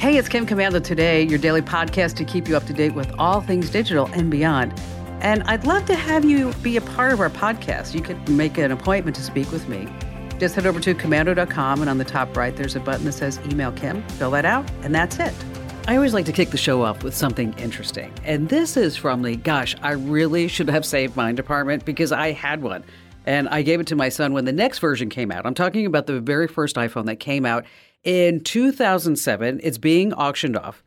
Hey, it's Kim Komando today, your daily podcast to keep you up to date with all things digital and beyond. And I'd love to have you be a part of our podcast. You could make an appointment to speak with me. Just head over to komando.com, and on the top right, there's a button that says Email Kim. Fill that out, and that's it. I always like to kick the show off with something interesting. And this is from the gosh, I really should have saved mine department because I had one. And I gave it to my son when the next version came out. I'm talking about the very first iPhone that came out in 2007, it's being auctioned off.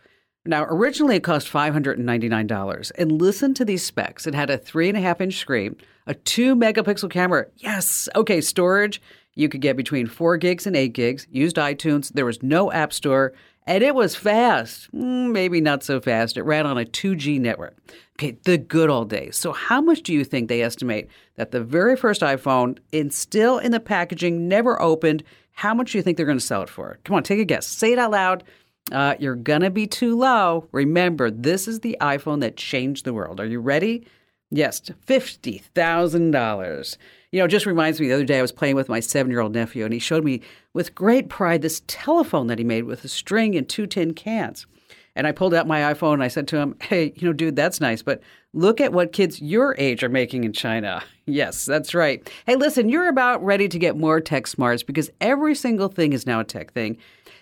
Now, originally it cost $599. And listen to these specs it had a three and a half inch screen, a two megapixel camera. Yes. Okay, storage. You could get between four gigs and eight gigs, used iTunes. There was no App Store, and it was fast. Mm, maybe not so fast. It ran on a 2G network. Okay, the good old days. So, how much do you think they estimate that the very first iPhone, in still in the packaging, never opened, how much do you think they're going to sell it for? Come on, take a guess. Say it out loud. Uh, you're going to be too low. Remember, this is the iPhone that changed the world. Are you ready? Yes, $50,000. You know, it just reminds me the other day I was playing with my seven year old nephew, and he showed me with great pride this telephone that he made with a string and two tin cans. And I pulled out my iPhone and I said to him, Hey, you know, dude, that's nice, but look at what kids your age are making in China. Yes, that's right. Hey, listen, you're about ready to get more tech smarts because every single thing is now a tech thing.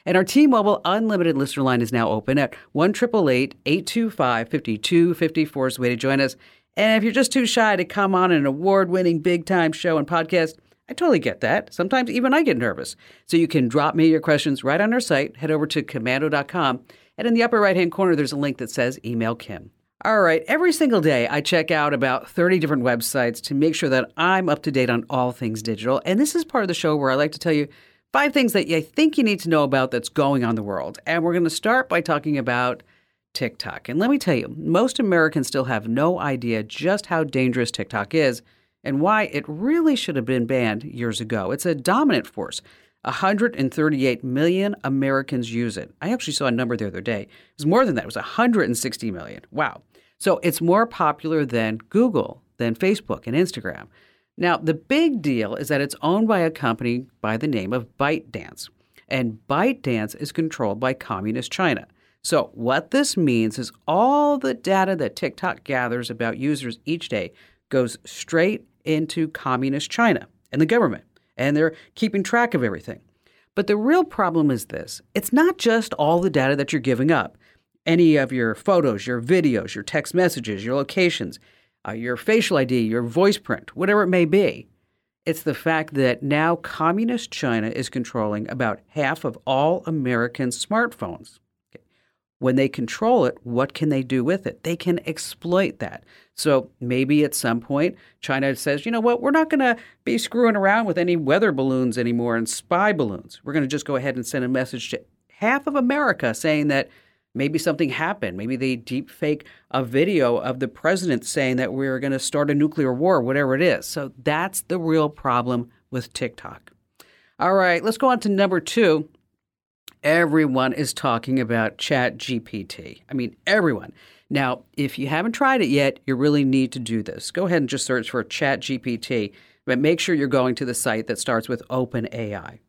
And our T-Mobile unlimited listener line is now open at 1 888 825 5254 is the way to join us. And if you're just too shy to come on an award-winning big-time show and podcast, I totally get that. Sometimes even I get nervous. So you can drop me your questions right on our site. Head over to komando.com. and in the upper right hand corner, there's a link that says Email Kim. All right, every single day I check out about 30 different websites to make sure that I'm up to date on all things digital. And this is part of the show where I like to tell you five things that I think you need to know about that's going on in the world. And we're going to start by talking about TikTok. And let me tell you, most Americans still have no idea just how dangerous TikTok is and why it really should have been banned years ago. It's a dominant force 138 million Americans use it. I actually saw a number the other day. It was more than that. It was 160 million. Wow. So it's more popular than Google, than Facebook and Instagram. Now, the big deal is that it's owned by a company by the name of ByteDance. And ByteDance is controlled by Communist China. So, what this means is all the data that TikTok gathers about users each day goes straight into Communist China and the government and they're keeping track of everything. But the real problem is this it's not just all the data that you're giving up. Any of your photos, your videos, your text messages, your locations, uh, your facial ID, your voice print, whatever it may be. It's the fact that now Communist China is controlling about half of all American smartphones. When they control it, what can they do with it? They can exploit that. So maybe at some point, China says, you know what, we're not going to be screwing around with any weather balloons anymore and spy balloons. We're going to just go ahead and send a message to half of America saying that maybe something happened. Maybe they deep fake a video of the president saying that we're going to start a nuclear war, whatever it is. So that's the real problem with TikTok. All right, let's go on to number two everyone is talking about Chat GPT. I mean, everyone. Now, if you haven't tried it yet, you really need to do this. Go ahead and just search for Chat GPT, but make sure you're going to the site that starts with OpenAI.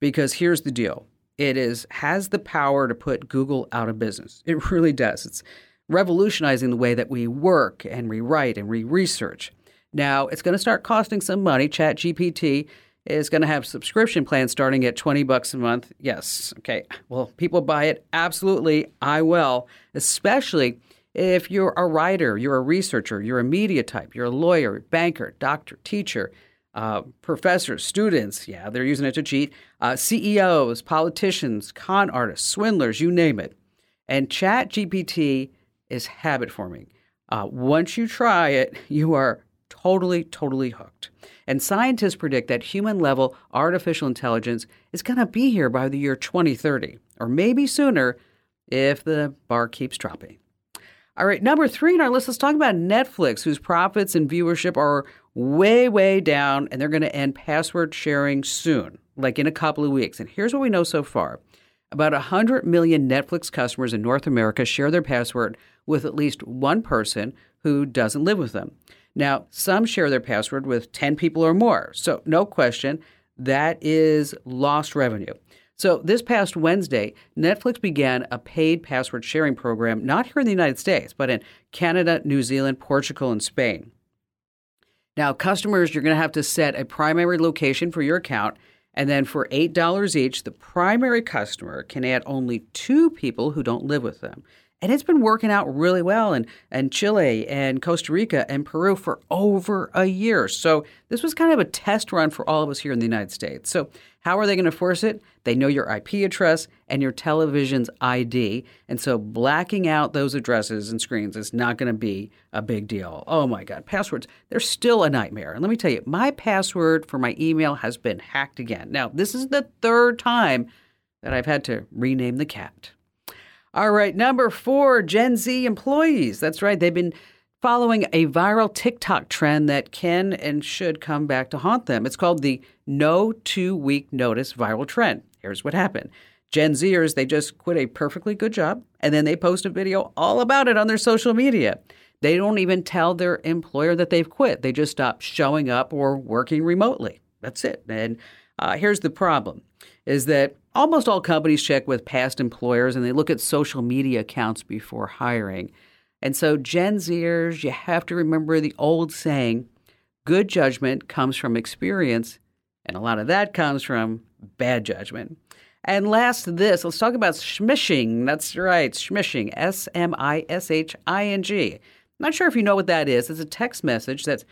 Because here's the deal. It is has the power to put Google out of business. It really does. It's revolutionizing the way that we work and rewrite and re-research. Now, it's going to start costing some money. Chat GPT is going to have subscription plans starting at 20 bucks a month. Yes. Okay. Well, people buy it? Absolutely. I will, especially if you're a writer, you're a researcher, you're a media type, you're a lawyer, banker, doctor, teacher, uh, professors, students. Yeah, they're using it to cheat. Uh, CEOs, politicians, con artists, swindlers, you name it. And Chat GPT is habit forming. Uh, once you try it, you are totally, totally hooked. And scientists predict that human level artificial intelligence is going to be here by the year 2030, or maybe sooner if the bar keeps dropping. All right, number three in our list, let's talk about Netflix, whose profits and viewership are way, way down, and they're going to end password sharing soon, like in a couple of weeks. And here's what we know so far about 100 million Netflix customers in North America share their password with at least one person who doesn't live with them. Now, some share their password with 10 people or more. So, no question, that is lost revenue. So, this past Wednesday, Netflix began a paid password sharing program, not here in the United States, but in Canada, New Zealand, Portugal, and Spain. Now, customers, you're going to have to set a primary location for your account and then for $8 each, the primary customer can add only two people who don't live with them. And it's been working out really well in, in Chile and Costa Rica and Peru for over a year. So this was kind of a test run for all of us here in the United States. So how are they going to force it? They know your IP address and your television's ID. And so blacking out those addresses and screens is not going to be a big deal. Oh my God, passwords, they're still a nightmare. And let me tell you, my password for my email has been hacked again. Now, this is the third time that I've had to rename the cat. All right, number four, Gen Z employees. That's right, they've been following a viral TikTok trend that can and should come back to haunt them. It's called the no two week notice viral trend. Here's what happened. Gen Zers, they just quit a perfectly good job and then they post a video all about it on their social media. They don't even tell their employer that they've quit. They just stop showing up or working remotely. That's it. And uh, here's the problem is that almost all companies check with past employers and they look at social media accounts before hiring. And so, Gen Zers, you have to remember the old saying good judgment comes from experience, and a lot of that comes from bad judgment. And last, this let's talk about smishing. That's right, smishing, S M I S H I N G. Not sure if you know what that is. It's a text message that's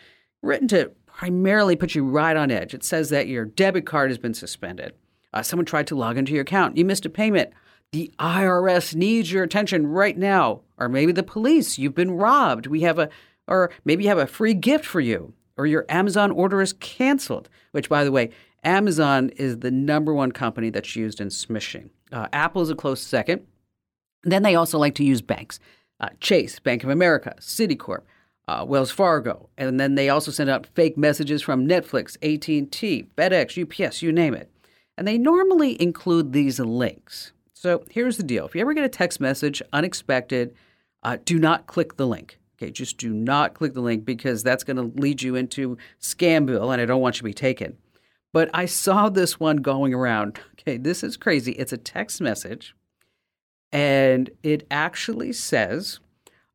written to primarily put you right on edge. It says that your debit card has been suspended. Uh, someone tried to log into your account. You missed a payment. The IRS needs your attention right now. Or maybe the police. You've been robbed. We have a, or maybe you have a free gift for you. Or your Amazon order is canceled. Which, by the way, Amazon is the number one company that's used in smishing. Uh, Apple is a close second. Then they also like to use banks. Uh, Chase, Bank of America, Citicorp, uh, Wells Fargo, and then they also send out fake messages from Netflix, AT&T, FedEx, UPS, you name it. And they normally include these links. So here's the deal if you ever get a text message unexpected, uh, do not click the link. Okay, just do not click the link because that's going to lead you into Scamville and I don't want you to be taken. But I saw this one going around. Okay, this is crazy. It's a text message and it actually says,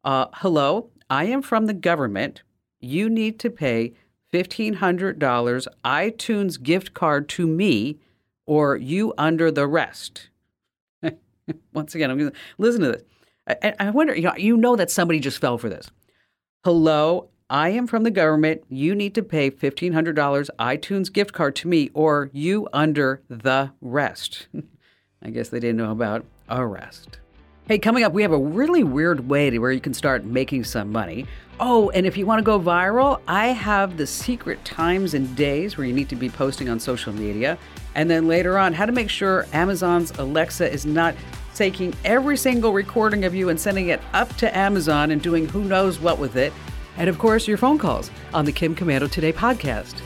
uh, Hello, I am from the government. You need to pay $1,500 iTunes gift card to me or you under the rest. Once again, I'm going to listen to this. I, I wonder, you know, you know that somebody just fell for this. Hello, I am from the government. You need to pay $1,500 iTunes gift card to me, or you under the rest. I guess they didn't know about arrest. Hey, coming up, we have a really weird way to where you can start making some money. Oh, and if you want to go viral, I have the secret times and days where you need to be posting on social media. And then later on, how to make sure Amazon's Alexa is not taking every single recording of you and sending it up to Amazon and doing who knows what with it. And of course, your phone calls on the Kim Komando Today podcast.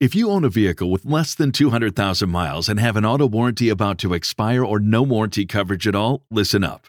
If you own a vehicle with less than 200,000 miles and have an auto warranty about to expire or no warranty coverage at all, listen up.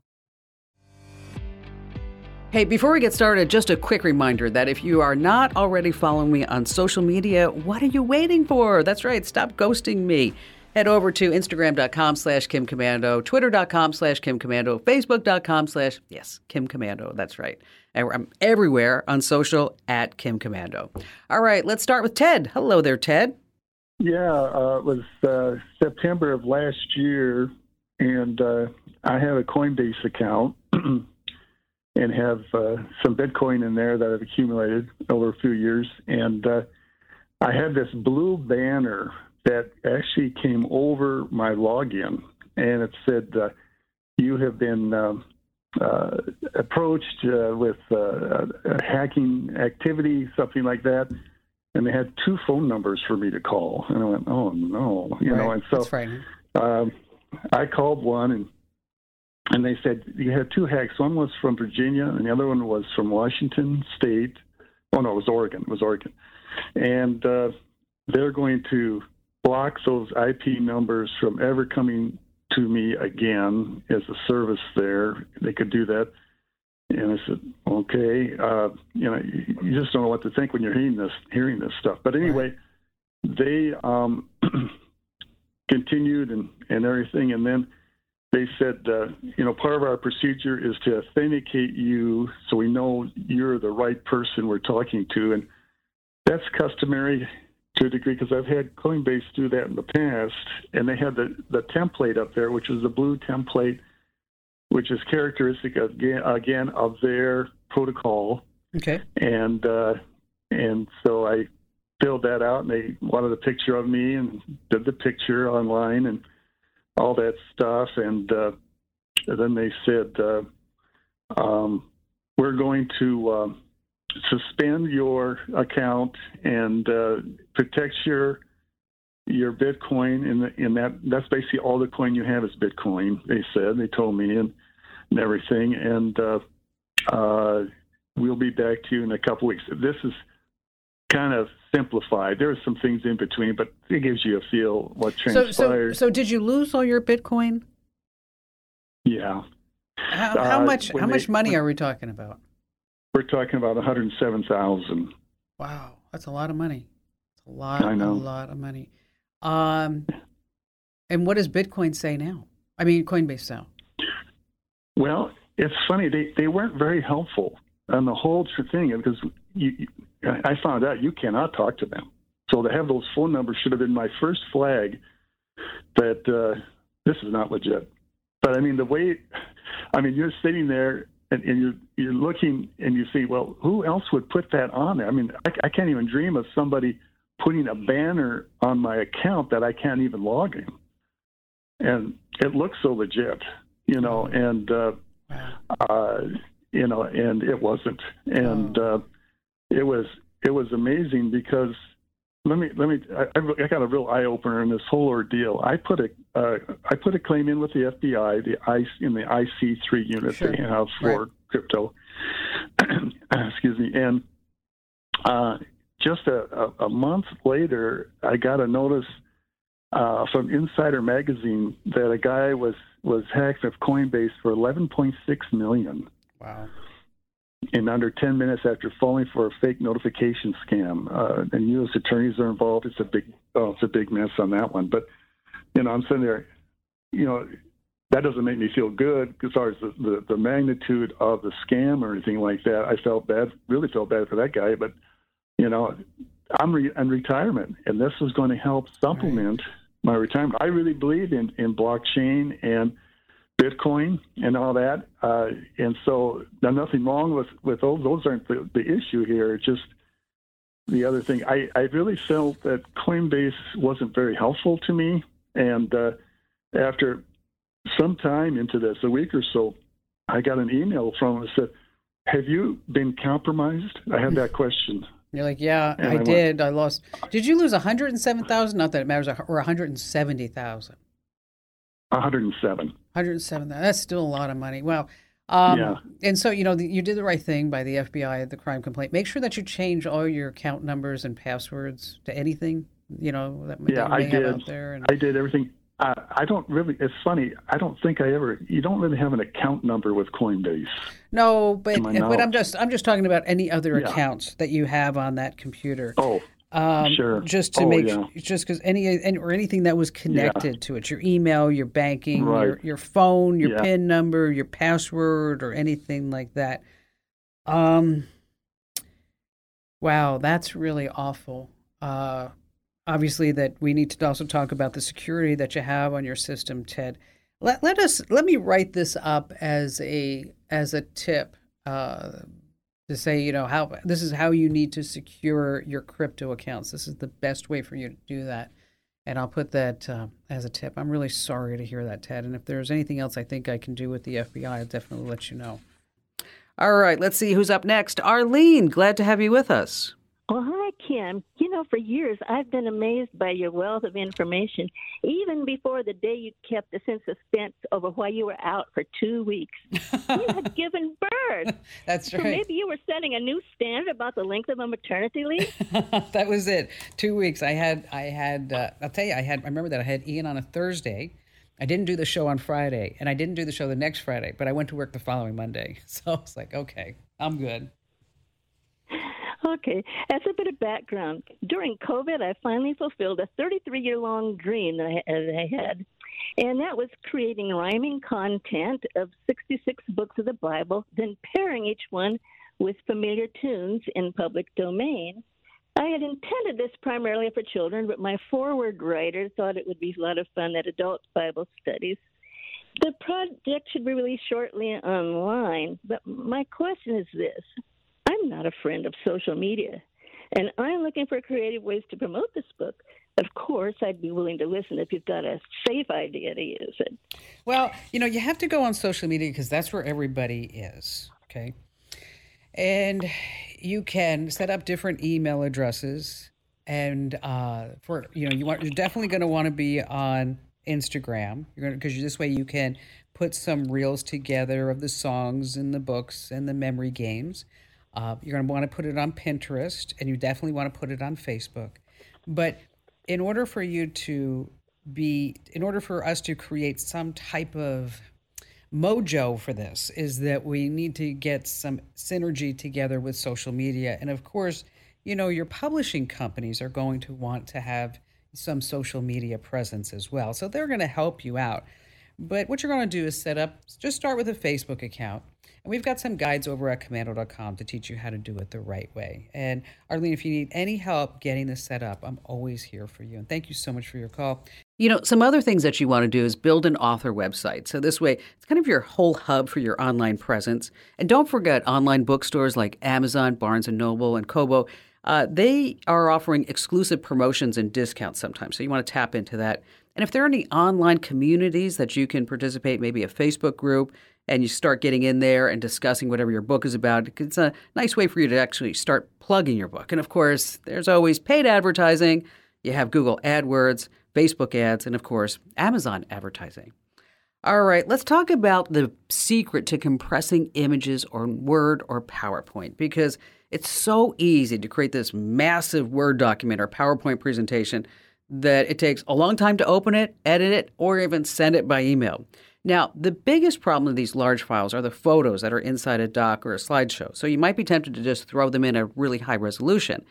Hey, before we get started, just a quick reminder that if you are not already following me on social media, what are you waiting for? That's right, stop ghosting me. Head over to Instagram.com slash Kim Komando, Twitter.com slash Kim Komando, Facebook.com slash, yes, Kim Komando. That's right. I'm everywhere on social at Kim Komando. All right, let's start with Ted. Hello there, Ted. Yeah, uh, it was uh, September of last year, and uh, I have a Coinbase account and have uh, some Bitcoin in there that I've accumulated over a few years. And uh, I had this blue banner that actually came over my login, and it said, uh, "You have been um, uh, approached uh, with uh, a hacking activity, something like that." And they had two phone numbers for me to call, and I went, "Oh no," you right. know. And so um, I called one, and and they said you had two hacks. One was from Virginia, and the other one was from Washington State. Oh no, it was Oregon. It was Oregon, and uh, they're going to block those IP numbers from ever coming to me again as a service there. They could do that. And I said, okay, uh, you know, you just don't know what to think when you're hearing this, hearing this stuff. But anyway, right. they um, continued and, and everything. And then they said, uh, you know, part of our procedure is to authenticate you so we know you're the right person we're talking to. And that's customary to a degree because I've had Coinbase do that in the past, and they had the, the template up there, which is the blue template, which is characteristic of, again of their protocol. Okay. And uh, and so I filled that out, and they wanted a picture of me, and did the picture online, and all that stuff, and, uh, and then they said uh, um, we're going to. Uh, suspend your account and uh, protect your your Bitcoin. In in that, that's basically all the coin you have is Bitcoin. They said they told me and, and everything, and uh, we'll be back to you in a couple weeks. This is kind of simplified. There are some things in between, but it gives you a feel what transpired. So, so, so did you lose all your Bitcoin? Yeah. How, how uh, much? How they, much money are we talking about? We're talking about 107,000. Wow, that's a lot of money. It's a lot, I know. a lot of money. Um, and what does Bitcoin say now? I mean, Coinbase now. Well, it's funny. They they weren't very helpful on the whole thing because you, you, I found out you cannot talk to them. So to have those phone numbers should have been my first flag that uh, this is not legit. But I mean, the way, I mean, you're sitting there and, and you're you're looking and you see, well, who else would put that on there? I mean, I, I can't even dream of somebody putting a banner on my account that I can't even log in, and it looks so legit, you know, and uh, uh, you know, and it wasn't, and uh, it was it was amazing because let me let me I, I got a real eye opener in this whole ordeal. I put a uh, I put a claim in with the FBI, the IC in the IC three unit sure. they have for right. crypto. Excuse me, and uh, just a, a, a, month later, I got a notice uh, from Insider Magazine that a guy was was hacked of Coinbase for 11.6 million. Wow in under 10 minutes after falling for a fake notification scam. Uh, and U.S. attorneys are involved. It's a big, oh, it's a big mess on that one. But you know, I'm sitting there, you know, that doesn't make me feel good as far as the, the, the magnitude of the scam or anything like that. I felt bad, really felt bad for that guy. But you know, I'm re- in retirement, and this is going to help supplement right. my retirement. I really believe in in blockchain and Bitcoin and all that. Uh, and so there's nothing wrong with, with those. Those aren't the, the issue here. It's just the other thing. I, I really felt that Coinbase wasn't very helpful to me. And uh, after some time into this, a week or so, I got an email from them that said, Have you been compromised? I had that question. You're like, yeah, I, I, did. Went, I lost. Did you lose 107,000? Not that it matters, or 170,000? 107. 107. That's still a lot of money. Wow. Um, yeah. And so, you know, you did the right thing by the FBI, the crime complaint. Make sure that you change all your account numbers and passwords to anything, you know, that, yeah, that I did. out there. And... I did everything. Uh, I don't really, it's funny, I don't think I ever, you don't really have an account number with Coinbase. No, but, but I'm just, I'm just talking about any other yeah. accounts that you have on that computer. Oh, Um, Sure. Just to Oh, make yeah. just because any, any or anything that was connected to it, your email, your banking, your, your phone, your Yeah. PIN number, your password, or anything like that. Um. Wow, that's really awful. Uh, obviously, that we need to also talk about the security that you have on your system, Ted. Let, let us let me write this up as a as a tip uh, to say, you know, how this is how you need to secure your crypto accounts. This is the best way for you to do that, and I'll put that uh, as a tip. I'm really sorry to hear that, Ted. And if there's anything else I think I can do with the FBI, I'll definitely let you know. All right, let's see who's up next. Arlene, glad to have you with us. Well, hi, Kim. You know, for years I've been amazed by your wealth of information, even before the day you kept us in suspense over why you were out for two weeks. you had given birth. That's So maybe you were setting a new standard about the length of a maternity leave? that was it. Two weeks. I had, I had. Uh, I'll tell you, I had. I remember that I had Ian on a Thursday. I didn't do the show on Friday, and I didn't do the show the next Friday. But I went to work the following Monday, so I was like, okay, I'm good. Okay, as a bit of background, during COVID, I finally fulfilled a 33 year long dream that I, that I had, and that was creating rhyming content of 66 books of the Bible, then pairing each one with familiar tunes in public domain. I had intended this primarily for children, but my forward writer thought it would be a lot of fun at adult Bible studies. The project should be released shortly online, but my question is this I'm not a friend of social media, and I'm looking for creative ways to promote this book. Of course, I'd be willing to listen if you've got a safe idea to use it. Well, you know, you have to go on social media because that's where everybody is. Okay. And you can set up different email addresses. And uh, for, you know, you want, you're definitely going to want to be on Instagram. You're going because this way you can put some reels together of the songs and the books and the memory games. Uh, you're going to want to put it on Pinterest and you definitely want to put it on Facebook. But in order for you to be, in order for us to create some type of mojo for this, is that we need to get some synergy together with social media. And of course, you know, your publishing companies are going to want to have some social media presence as well. So they're going to help you out. But what you're going to do is set up, just start with a Facebook account. And we've got some guides over at komando.com to teach you how to do it the right way. And Arlene, if you need any help getting this set up, I'm always here for you. And thank you so much for your call. You know, some other things that you want to do is build an author website. So this way, it's kind of your whole hub for your online presence. And don't forget online bookstores like Amazon, Barnes and Noble, and Kobo. Uh, they are offering exclusive promotions and discounts sometimes. So you want to tap into that. And if there are any online communities that you can participate, maybe a Facebook group, and you start getting in there and discussing whatever your book is about, it's a nice way for you to actually start plugging your book. And of course, there's always paid advertising. You have Google AdWords, Facebook ads, and of course, Amazon advertising. All right, let's talk about the secret to compressing images on Word or PowerPoint because it's so easy to create this massive Word document or PowerPoint presentation that it takes a long time to open it, edit it, or even send it by email. Now, the biggest problem with these large files are the photos that are inside a doc or a slideshow. So you might be tempted to just throw them in a really high resolution.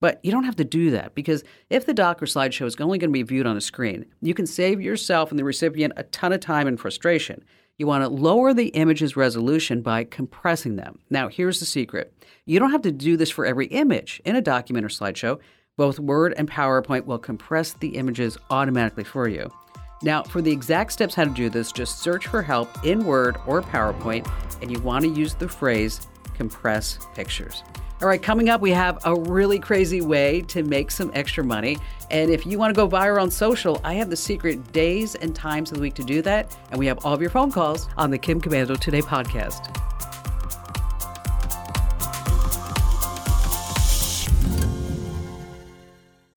But you don't have to do that because if the doc or slideshow is only going to be viewed on a screen, you can save yourself and the recipient a ton of time and frustration. You want to lower the image's resolution by compressing them. Now, here's the secret you don't have to do this for every image in a document or slideshow. Both Word and PowerPoint will compress the images automatically for you. Now, for the exact steps how to do this, just search for help in Word or PowerPoint, and you want to use the phrase compress pictures. All right, coming up, we have a really crazy way to make some extra money. And if you want to go viral on social, I have the secret days and times of the week to do that. And we have all of your phone calls on the Kim Komando Today podcast.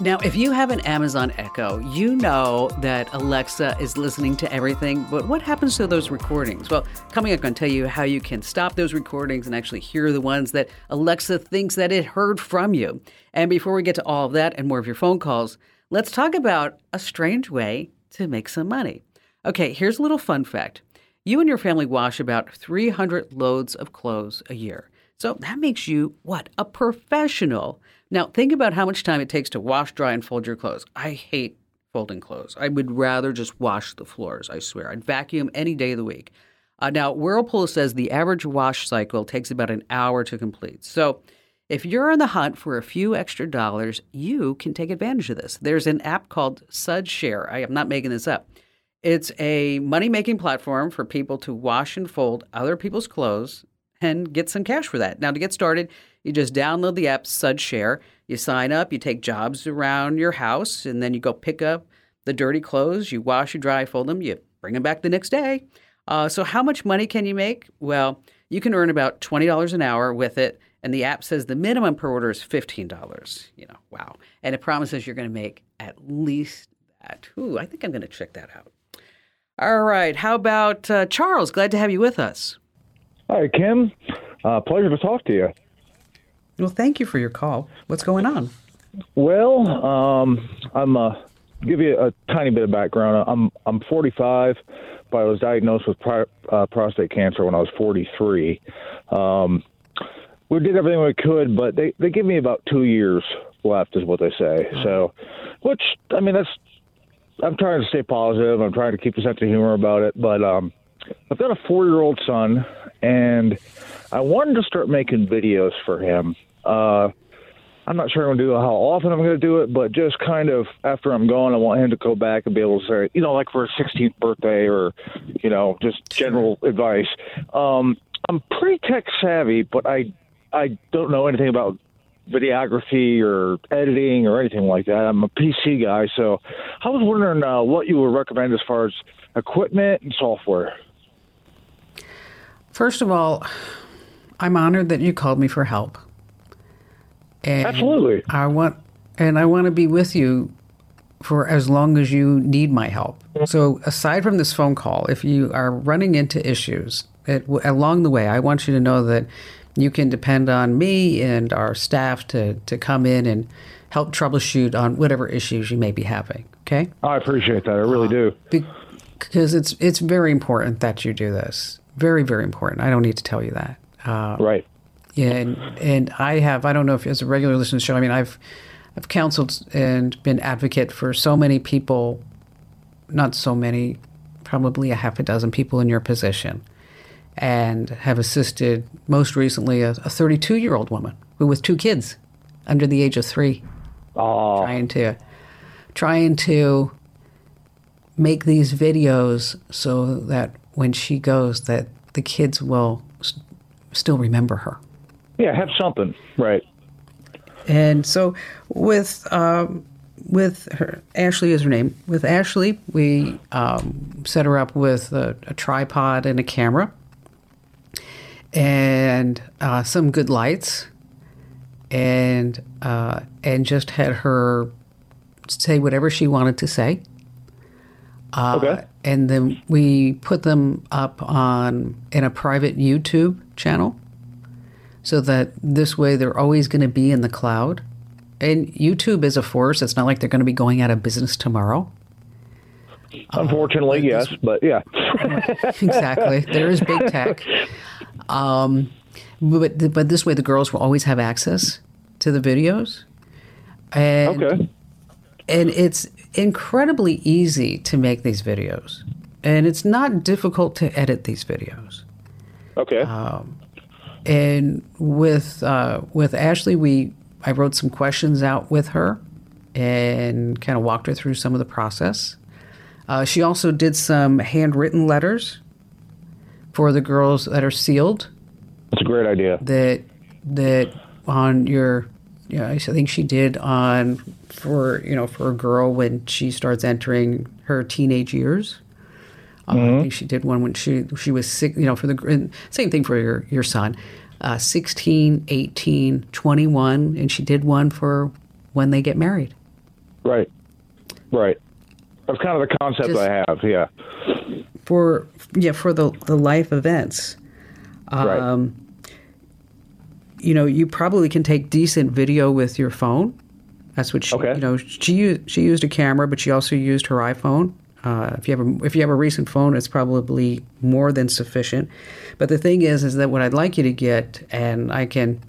Now, if you have an Amazon Echo, you know that Alexa is listening to everything. But what happens to those recordings? Well, coming up, I'm going to tell you how you can stop those recordings and actually hear the ones that Alexa thinks that it heard from you. And before we get to all of that and more of your phone calls, let's talk about a strange way to make some money. Okay, here's a little fun fact. You and your family wash about 300 loads of clothes a year. So that makes you what? A professional. Now, think about how much time it takes to wash, dry, and fold your clothes. I hate folding clothes. I would rather just wash the floors, I swear. I'd vacuum any day of the week. Uh, now, Whirlpool says the average wash cycle takes about an hour to complete. So, if you're on the hunt for a few extra dollars, you can take advantage of this. There's an app called SudShare. I am not making this up. It's a money making platform for people to wash and fold other people's clothes and get some cash for that. Now, to get started, you just download the app SudShare. You sign up, you take jobs around your house, and then you go pick up the dirty clothes. You wash, you dry, fold them, you bring them back the next day. Uh, so, how much money can you make? Well, you can earn about $20 an hour with it. And the app says the minimum per order is $15. You know, wow. And it promises you're going to make at least that. Ooh, I think I'm going to check that out. All right. How about uh, Charles? Glad to have you with us. Hi, Kim. Uh, pleasure to talk to you. Well, thank you for your call. What's going on? Well, um, I'm uh, give you a tiny bit of background. I'm I'm 45, but I was diagnosed with pri- uh, prostate cancer when I was 43. Um, we did everything we could, but they they give me about two years left, is what they say. So, which I mean, that's I'm trying to stay positive. I'm trying to keep a sense of humor about it, but um, I've got a four year old son, and I wanted to start making videos for him. Uh, I'm not sure I'm going to do how often I'm going to do it, but just kind of after I'm gone, I want him to go back and be able to say, you know, like for his 16th birthday or, you know, just general advice. Um, I'm pretty tech savvy, but I I don't know anything about videography or editing or anything like that. I'm a PC guy, so I was wondering uh, what you would recommend as far as equipment and software. First of all, I'm honored that you called me for help. And Absolutely. I want and I want to be with you for as long as you need my help. So aside from this phone call, if you are running into issues it, along the way, I want you to know that you can depend on me and our staff to, to come in and help troubleshoot on whatever issues you may be having. Okay? I appreciate that. I really do. Because it's it's very important that you do this. Very very important. I don't need to tell you that. Uh, right. Yeah, and and I have I don't know if as a regular listener to the show. I mean, I've I've counseled and been advocate for so many people, not so many, probably a half a dozen people in your position, and have assisted most recently a 32 year old woman who with two kids under the age of three, oh. trying to trying to make these videos so that when she goes that the kids will s- still remember her. Yeah, have something. Right. And so with um, with her Ashley is her name. With Ashley, we um, set her up with a, a tripod and a camera, and uh, some good lights, and uh, and just had her say whatever she wanted to say. Uh, Okay. And then we put them up on in a private YouTube channel so that this way they're always going to be in the cloud. And YouTube is a force. It's not like they're going to be going out of business tomorrow. Unfortunately, yes, but yeah. exactly. There is big tech. Um, but, but this way the girls will always have access to the videos. And, Okay. And it's incredibly easy to make these videos. And it's not difficult to edit these videos. Okay. Um, and with uh, with Ashley, we I wrote some questions out with her and kind of walked her through some of the process. Uh, she also did some handwritten letters for the girls that are sealed. That's a great idea. That that on your, yeah, I think she did on for you know for a girl when she starts entering her teenage years. Uh, I think she did one when she she was sick. You know, for the and same thing for your your son, uh, 16, 18, 21, and she did one for when they get married. Right. Right. That's kind of the concept Just- I have. Yeah. for yeah for the the life events. Right. You know, you probably can take decent video with your phone. That's what she. Okay. You know, she used she used a camera, but she also used her iPhone. Uh, if you have a if you have a recent phone, it's probably more than sufficient. But the thing is, is that what I'd like you to get, and I can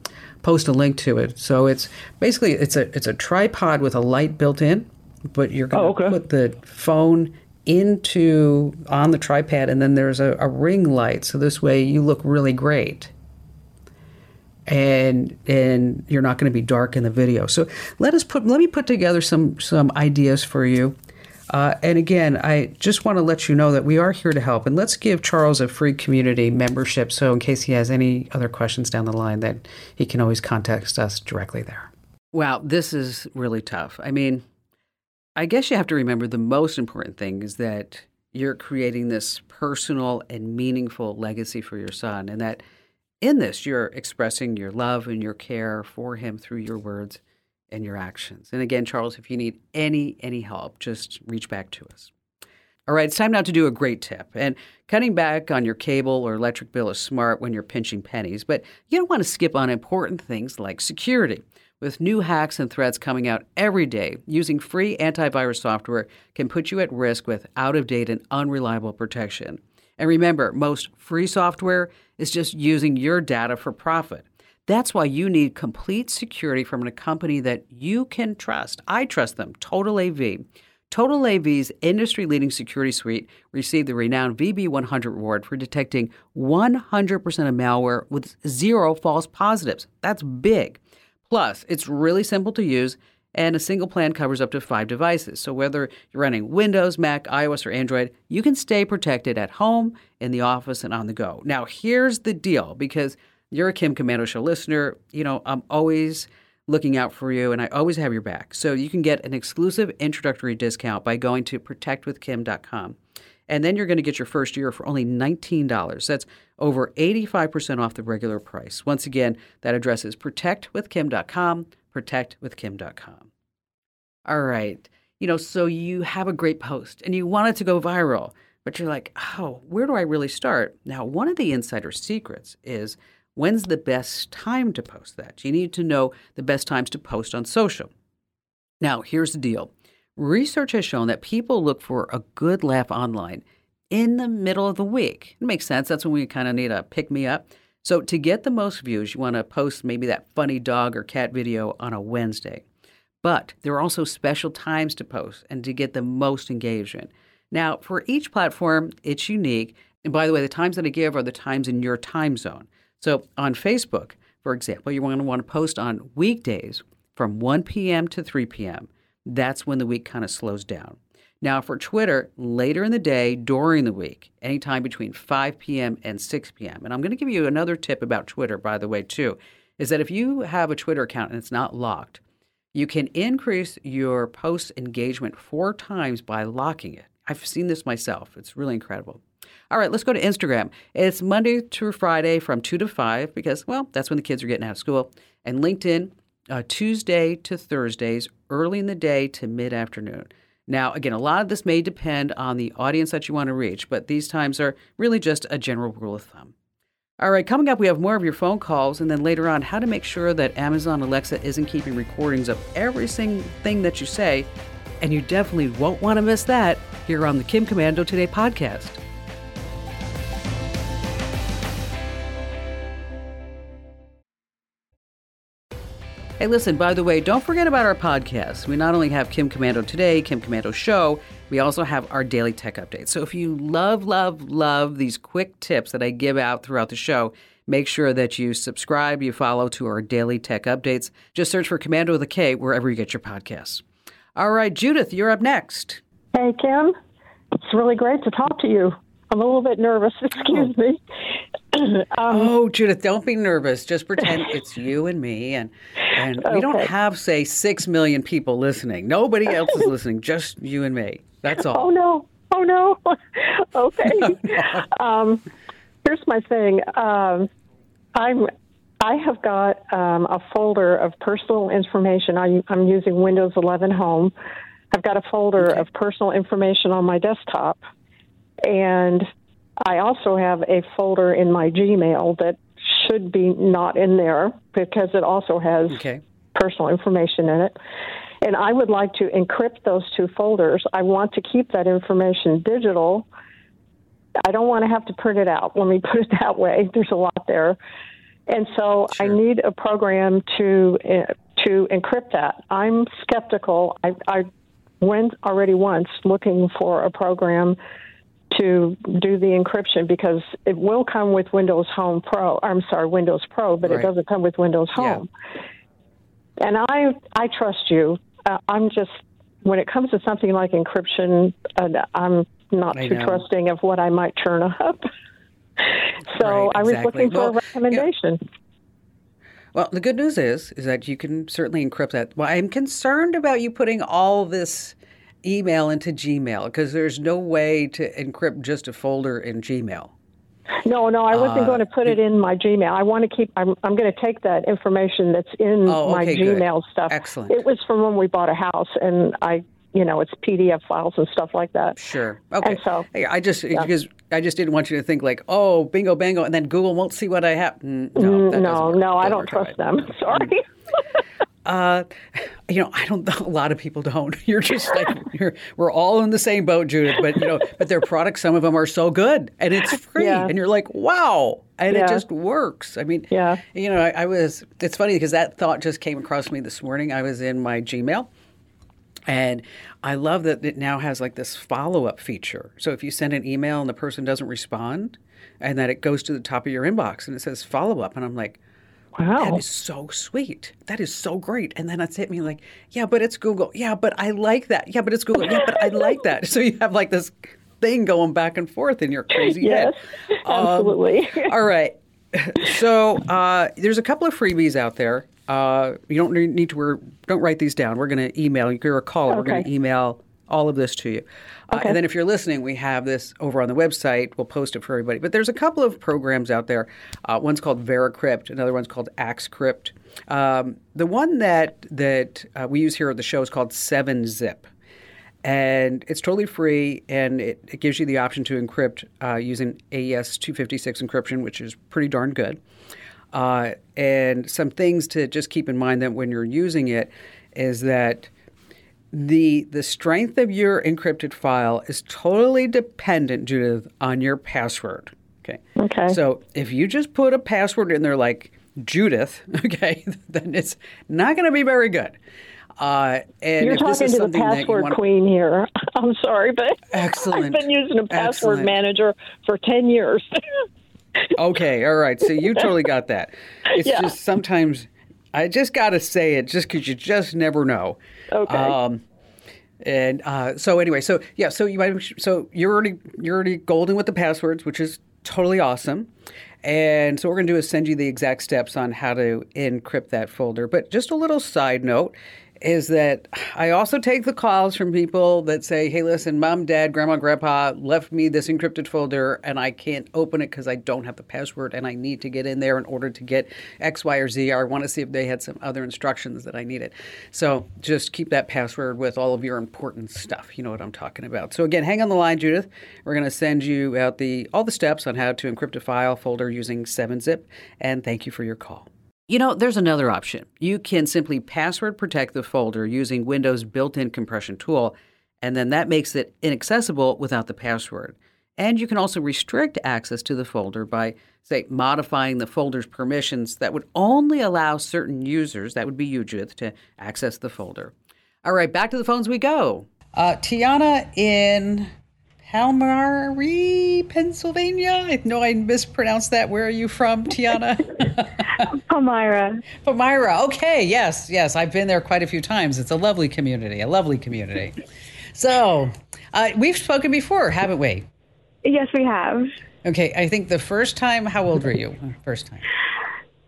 post a link to it. So it's basically it's a it's a tripod with a light built in, but you're going to Oh, okay. put the phone into on the tripod, and then there's a, a ring light. So this way you look really great and and you're not going to be dark in the video. So let us put let me put together some some ideas for you. Uh, and again, I just want to let you know that we are here to help, and let's give Charles a free community membership. So in case he has any other questions down the line, that he can always contact us directly there. Wow, this is really tough. I mean, I guess you have to remember the most important thing is that you're creating this personal and meaningful legacy for your son, and that in this, you're expressing your love and your care for him through your words and your actions. And again, Charles, if you need any any help, just reach back to us. All right, it's time now to do a great tip. And cutting back on your cable or electric bill is smart when you're pinching pennies, but you don't want to skip on important things like security. With new hacks and threats coming out every day, using free antivirus software can put you at risk with out of date and unreliable protection. And remember, most free software is just using your data for profit. That's why you need complete security from a company that you can trust. I trust them, Total AV. Total AV's industry leading security suite received the renowned VB100 award for detecting 100% of malware with zero false positives. That's big. Plus, it's really simple to use, and a single plan covers up to five devices. So, whether you're running Windows, Mac, iOS, or Android, you can stay protected at home, in the office, and on the go. Now, here's the deal because you're a Kim Komando Show listener, you know, I'm always looking out for you and I always have your back. So, you can get an exclusive introductory discount by going to protectwithkim.com. And then you're going to get your first year for only $19. That's over 85% off the regular price. Once again, that address is protectwithkim.com, protectwithkim.com. All right. You know, so you have a great post and you want it to go viral, but you're like, oh, where do I really start? Now, one of the insider secrets is when's the best time to post that? You need to know the best times to post on social. Now, here's the deal research has shown that people look for a good laugh online in the middle of the week. It makes sense. That's when we kind of need a pick me up. So, to get the most views, you want to post maybe that funny dog or cat video on a Wednesday. But there are also special times to post and to get the most engagement. Now, for each platform, it's unique. And by the way, the times that I give are the times in your time zone. So on Facebook, for example, you're going to want to post on weekdays from 1 p.m. to 3 p.m. That's when the week kind of slows down. Now, for Twitter, later in the day, during the week, anytime between 5 p.m. and 6 p.m. And I'm going to give you another tip about Twitter, by the way, too, is that if you have a Twitter account and it's not locked, you can increase your post engagement four times by locking it. I've seen this myself. It's really incredible. All right, let's go to Instagram. It's Monday through Friday from 2 to 5 because, well, that's when the kids are getting out of school. And LinkedIn, uh, Tuesday to Thursdays, early in the day to mid afternoon. Now, again, a lot of this may depend on the audience that you want to reach, but these times are really just a general rule of thumb. All right, coming up, we have more of your phone calls, and then later on, how to make sure that Amazon Alexa isn't keeping recordings of every single thing that you say. And you definitely won't want to miss that here on the Kim Komando Today podcast. Hey, listen, by the way, don't forget about our podcast. We not only have Kim Komando Today, Kim Komando Show, we also have our daily tech updates. So if you love, love, love these quick tips that I give out throughout the show, Make sure that you subscribe, you follow to our daily tech updates. Just search for Komando with a K wherever you get your podcasts. All right, Judith, you're up next. Hey, Kim. It's really great to talk to you. I'm a little bit nervous. Excuse me. um, oh, Judith, don't be nervous. Just pretend it's you and me, and and okay. we don't have say six million people listening. Nobody else is listening. Just you and me. That's all. Oh no! Oh no! okay. um, here's my thing. Um, I'm. I have got um, a folder of personal information. I, I'm using Windows 11 Home. I've got a folder okay. of personal information on my desktop and I also have a folder in my Gmail that should be not in there because it also has okay. personal information in it. And I would like to encrypt those two folders. I want to keep that information digital. I don't want to have to print it out. Let me put it that way. There's a lot there. And so sure. I need a program to uh, to encrypt that. I'm skeptical. I, I went already once looking for a program to do the encryption because it will come with Windows Home Pro. I'm sorry, Windows Pro, but right. it doesn't come with Windows Home. Yeah. And I I trust you. Uh, I'm just when it comes to something like encryption, uh, I'm not I too know. trusting of what I might turn up. so right, I was looking for well, a recommendation. Yeah. Well, the good news is is that you can certainly encrypt that. Well, I'm concerned about you putting all this email into Gmail because there's no way to encrypt just a folder in Gmail. No, no, I wasn't uh, going to put it in my Gmail. I want to keep. I'm, I'm going to take that information that's in oh, my Gmail good. stuff. Excellent. It was from when we bought a house, and I, you know, it's PDF files and stuff like that. Sure. Okay. And so I just yeah. because I just didn't want you to think like, oh, bingo, bango, and then Google won't see what I have. No, mm, no, no, I don't trust them. Sorry. Uh, you know, I don't. A lot of people don't. You're just like you're, we're all in the same boat, Judith. But you know, but their products, some of them are so good, and it's free, yeah. and you're like, wow, and yeah. it just works. I mean, yeah. You know, I, I was. It's funny because that thought just came across me this morning. I was in my Gmail. And I love that it now has like this follow up feature. So if you send an email and the person doesn't respond, and that it goes to the top of your inbox and it says follow up, and I'm like, Wow. That is so sweet. That is so great. And then it's hit me like, yeah, but it's Google. Yeah, but I like that. Yeah, but it's Google. Yeah, but I like that. So you have like this thing going back and forth in your crazy yes, head. Absolutely. Um, all right. So uh, there's a couple of freebies out there. Uh, you don't need to. We're, don't write these down. We're going to email. You're a caller. Okay. We're going to email all of this to you. Okay. Uh, and then if you're listening, we have this over on the website. We'll post it for everybody. But there's a couple of programs out there. Uh, one's called VeraCrypt. Another one's called AxCrypt. Um, the one that that uh, we use here at the show is called 7-Zip. And it's totally free, and it, it gives you the option to encrypt uh, using AES 256 encryption, which is pretty darn good. Uh, and some things to just keep in mind that when you're using it is that the the strength of your encrypted file is totally dependent, Judith, on your password. Okay. Okay. So if you just put a password in there like Judith, okay, then it's not going to be very good. Uh, and You're talking to the password wanna... queen here. I'm sorry, but excellent. I've been using a password excellent. manager for ten years. okay, all right. So you totally got that. It's yeah. just sometimes I just got to say it just because you just never know. Okay. Um, and uh, so anyway, so yeah, so you so you're already you're already golden with the passwords, which is totally awesome. And so what we're going to do is send you the exact steps on how to encrypt that folder. But just a little side note is that I also take the calls from people that say, hey, listen, mom, dad, grandma, grandpa left me this encrypted folder and I can't open it because I don't have the password and I need to get in there in order to get X, Y, or Z. Or I want to see if they had some other instructions that I needed. So just keep that password with all of your important stuff. You know what I'm talking about. So again, hang on the line, Judith. We're going to send you out the all the steps on how to encrypt a file folder using 7-Zip. And thank you for your call. You know, there's another option. You can simply password protect the folder using Windows built in compression tool, and then that makes it inaccessible without the password. And you can also restrict access to the folder by, say, modifying the folder's permissions that would only allow certain users, that would be you, Judith, to access the folder. All right, back to the phones we go. Uh, Tiana in Palmyra, Pennsylvania. I know I mispronounced that. Where are you from, Tiana? Palmyra. Palmyra. Okay, yes, yes. I've been there quite a few times. It's a lovely community, a lovely community. So, uh, we've spoken before, haven't we? Yes, we have. Okay, I think the first time, how old were you? First time.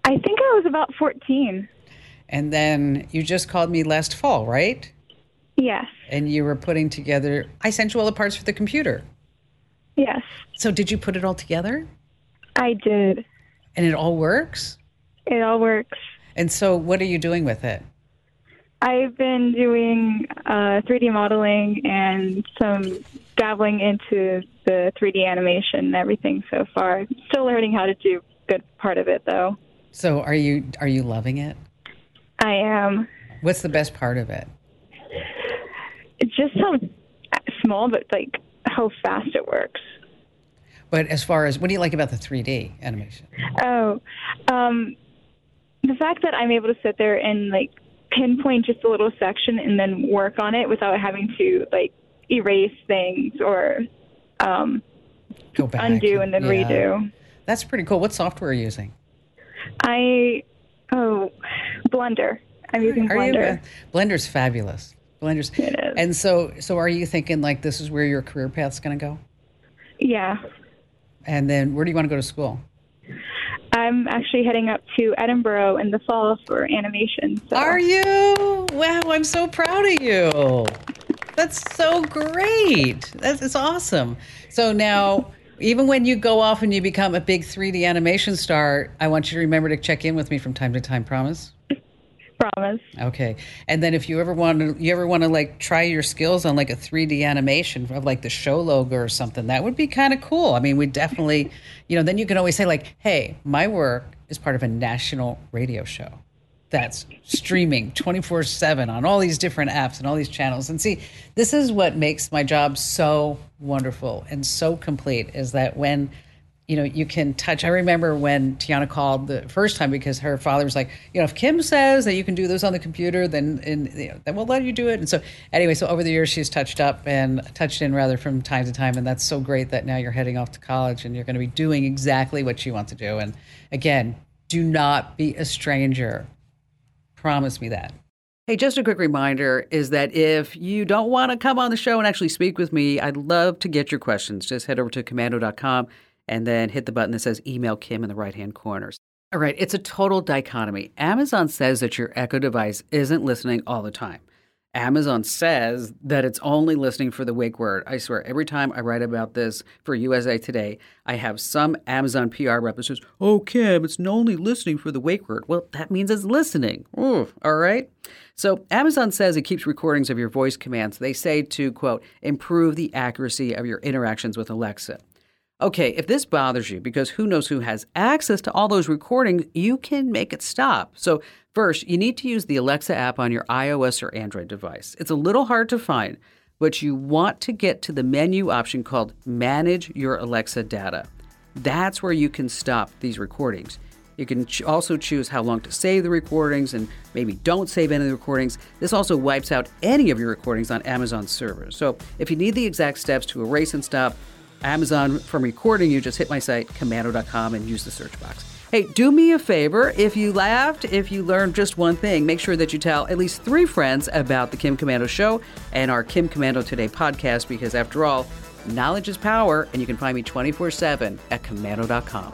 I think I was about 14. And then you just called me last fall, right? Yes. And you were putting together, I sent you all the parts for the computer. Yes. So did you put it all together? I did. And it all works? It all works. And so what are you doing with it? I've been doing uh, 3D modeling and some dabbling into the 3D animation and everything so far. Still learning how to do good part of it though. So are you are you loving it? I am. What's the best part of it? It's just so small, but like how fast it works. But as far as what do you like about the 3D animation? Oh, um, the fact that I'm able to sit there and like pinpoint just a little section and then work on it without having to like erase things or um, Go back. undo and then Yeah. redo. That's pretty cool. What software are you using? I oh Blender. I'm using Are you? Blender. Blender's fabulous. Blender's. It is. And so, so are you thinking like this is where your career path's going to go? Yeah, And then where do you want to go to school? I'm actually heading up to Edinburgh in the fall for animation. So. Are you? Wow, I'm so proud of you. That's so great. That's it's awesome. So now, even when you go off and you become a big 3D animation star, I want you to remember to check in with me from time to time. Promise. Promise. Okay. And then if you ever want to, you ever want to like try your skills on like a 3D animation of like the show logo or something, that would be kind of cool. I mean, we definitely, you know, then you can always say like, hey, my work is part of a national radio show that's streaming 24 7 on all these different apps and all these channels. And see, this is what makes my job so wonderful and so complete is that when you know, you can touch. I remember when Tiana called the first time because her father was like, you know, if Kim says that you can do this on the computer, then and, you know, then we'll let you do it. And so anyway, so over the years she's touched up and touched in rather from time to time, and that's so great that now you're heading off to college and you're going to be doing exactly what you want to do. And again, do not be a stranger. Promise me that. Hey, just a quick reminder is that if you don't want to come on the show and actually speak with me, I'd love to get your questions. Just head over to komando.com and then hit the button that says email Kim in the right hand corner. All right, it's a total dichotomy. Amazon says that your Echo device isn't listening all the time. Amazon says that it's only listening for the wake word. I swear, every time I write about this for USA Today, I have some Amazon PR rep that says, Oh, Kim, it's only listening for the wake word. Well, that means it's listening. Ooh, all right. So Amazon says it keeps recordings of your voice commands. They say to, quote, improve the accuracy of your interactions with Alexa. Okay, if this bothers you, because who knows who has access to all those recordings, you can make it stop. So, first, you need to use the Alexa app on your iOS or Android device. It's a little hard to find, but you want to get to the menu option called Manage Your Alexa Data. That's where you can stop these recordings. You can also choose how long to save the recordings and maybe don't save any of the recordings. This also wipes out any of your recordings on Amazon servers. So if you need the exact steps to erase and stop Amazon from recording you, just hit my site, komando.com, and use the search box. Hey, do me a favor. If you laughed, if you learned just one thing, make sure that you tell at least three friends about the Kim Komando Show and our Kim Komando Today podcast, because after all, knowledge is power, and you can find me 24 7 at komando.com.